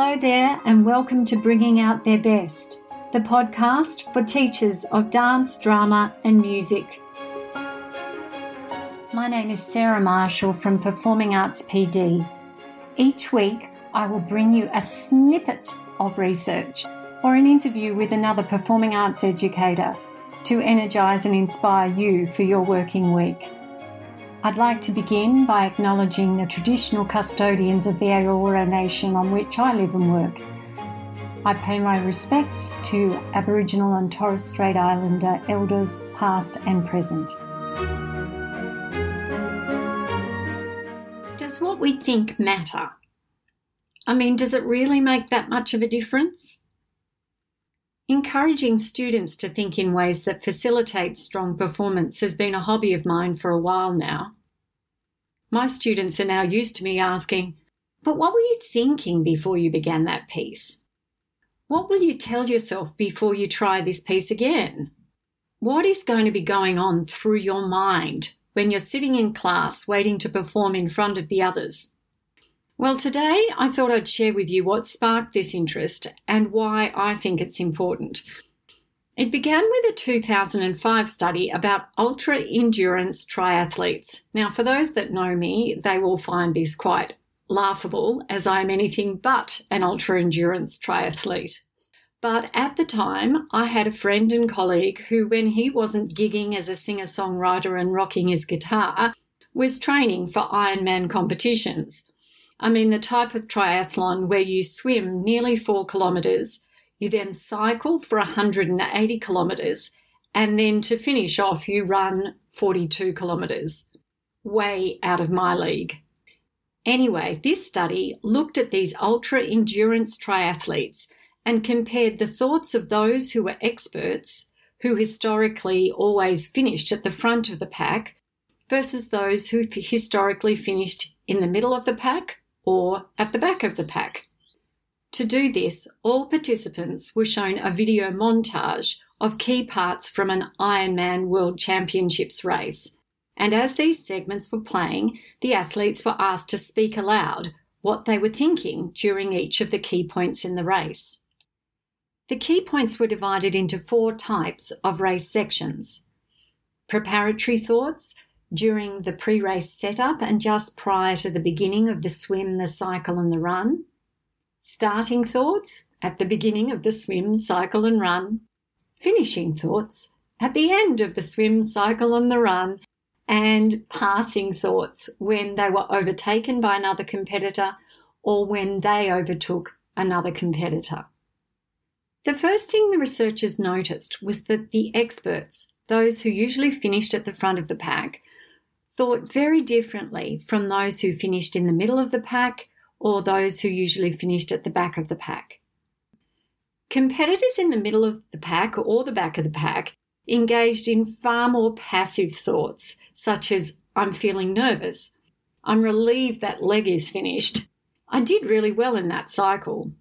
Hello there, and welcome to Bringing Out Their Best, the podcast for teachers of dance, drama, and music. My name is Sarah Marshall from Performing Arts PD. Each week, I will bring you a snippet of research or an interview with another performing arts educator to energise and inspire you for your working week. I'd like to begin by acknowledging the traditional custodians of the Eora Nation on which I live and work. I pay my respects to Aboriginal and Torres Strait Islander elders past and present. Does what we think matter? I mean, does it really make that much of a difference? Encouraging students to think in ways that facilitate strong performance has been a hobby of mine for a while now. My students are now used to me asking, But what were you thinking before you began that piece? What will you tell yourself before you try this piece again? What is going to be going on through your mind when you're sitting in class waiting to perform in front of the others? Well, today I thought I'd share with you what sparked this interest and why I think it's important. It began with a 2005 study about ultra endurance triathletes. Now, for those that know me, they will find this quite laughable as I am anything but an ultra endurance triathlete. But at the time, I had a friend and colleague who, when he wasn't gigging as a singer songwriter and rocking his guitar, was training for Ironman competitions. I mean, the type of triathlon where you swim nearly four kilometres, you then cycle for 180 kilometres, and then to finish off, you run 42 kilometres. Way out of my league. Anyway, this study looked at these ultra endurance triathletes and compared the thoughts of those who were experts, who historically always finished at the front of the pack, versus those who historically finished in the middle of the pack or at the back of the pack. To do this, all participants were shown a video montage of key parts from an Ironman World Championships race. And as these segments were playing, the athletes were asked to speak aloud what they were thinking during each of the key points in the race. The key points were divided into four types of race sections preparatory thoughts, during the pre race setup and just prior to the beginning of the swim, the cycle, and the run. Starting thoughts at the beginning of the swim, cycle, and run. Finishing thoughts at the end of the swim, cycle, and the run. And passing thoughts when they were overtaken by another competitor or when they overtook another competitor. The first thing the researchers noticed was that the experts, those who usually finished at the front of the pack, thought very differently from those who finished in the middle of the pack or those who usually finished at the back of the pack. Competitors in the middle of the pack or the back of the pack engaged in far more passive thoughts, such as, I'm feeling nervous. I'm relieved that leg is finished. I did really well in that cycle.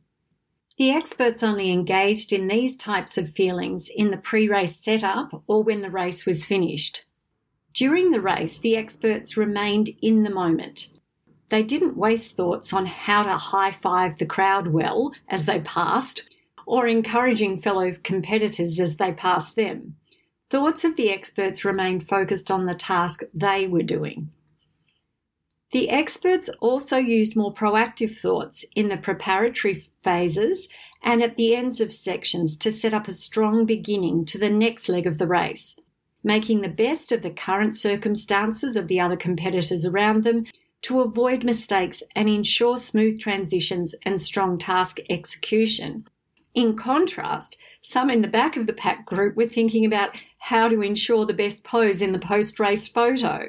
The experts only engaged in these types of feelings in the pre race setup or when the race was finished. During the race, the experts remained in the moment. They didn't waste thoughts on how to high five the crowd well as they passed, or encouraging fellow competitors as they passed them. Thoughts of the experts remained focused on the task they were doing. The experts also used more proactive thoughts in the preparatory phases and at the ends of sections to set up a strong beginning to the next leg of the race making the best of the current circumstances of the other competitors around them to avoid mistakes and ensure smooth transitions and strong task execution. In contrast, some in the back of the pack group were thinking about how to ensure the best pose in the post race photo.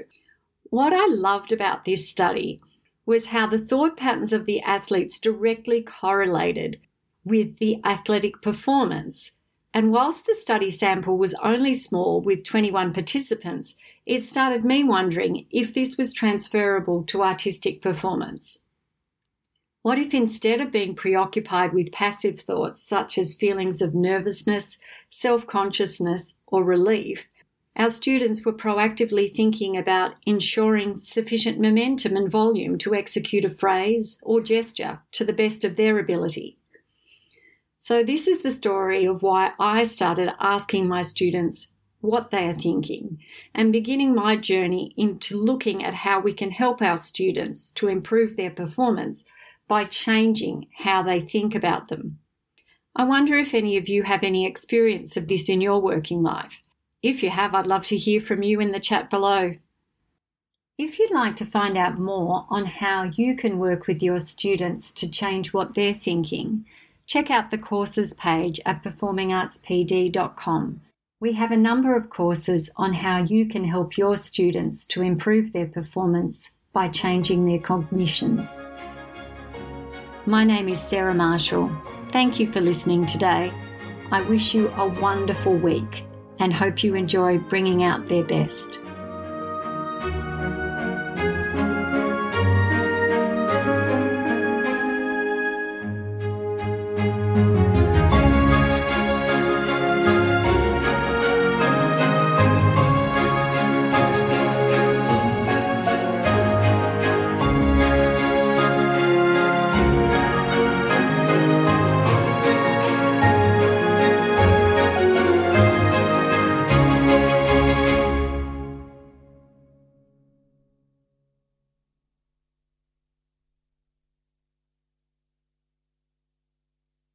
What I loved about this study was how the thought patterns of the athletes directly correlated with the athletic performance and whilst the study sample was only small with 21 participants, it started me wondering if this was transferable to artistic performance. What if instead of being preoccupied with passive thoughts such as feelings of nervousness, self consciousness, or relief, Our students were proactively thinking about ensuring sufficient momentum and volume to execute a phrase or gesture to the best of their ability. So, this is the story of why I started asking my students what they are thinking and beginning my journey into looking at how we can help our students to improve their performance by changing how they think about them. I wonder if any of you have any experience of this in your working life. If you have, I'd love to hear from you in the chat below. If you'd like to find out more on how you can work with your students to change what they're thinking, check out the courses page at performingartspd.com. We have a number of courses on how you can help your students to improve their performance by changing their cognitions. My name is Sarah Marshall. Thank you for listening today. I wish you a wonderful week and hope you enjoy bringing out their best.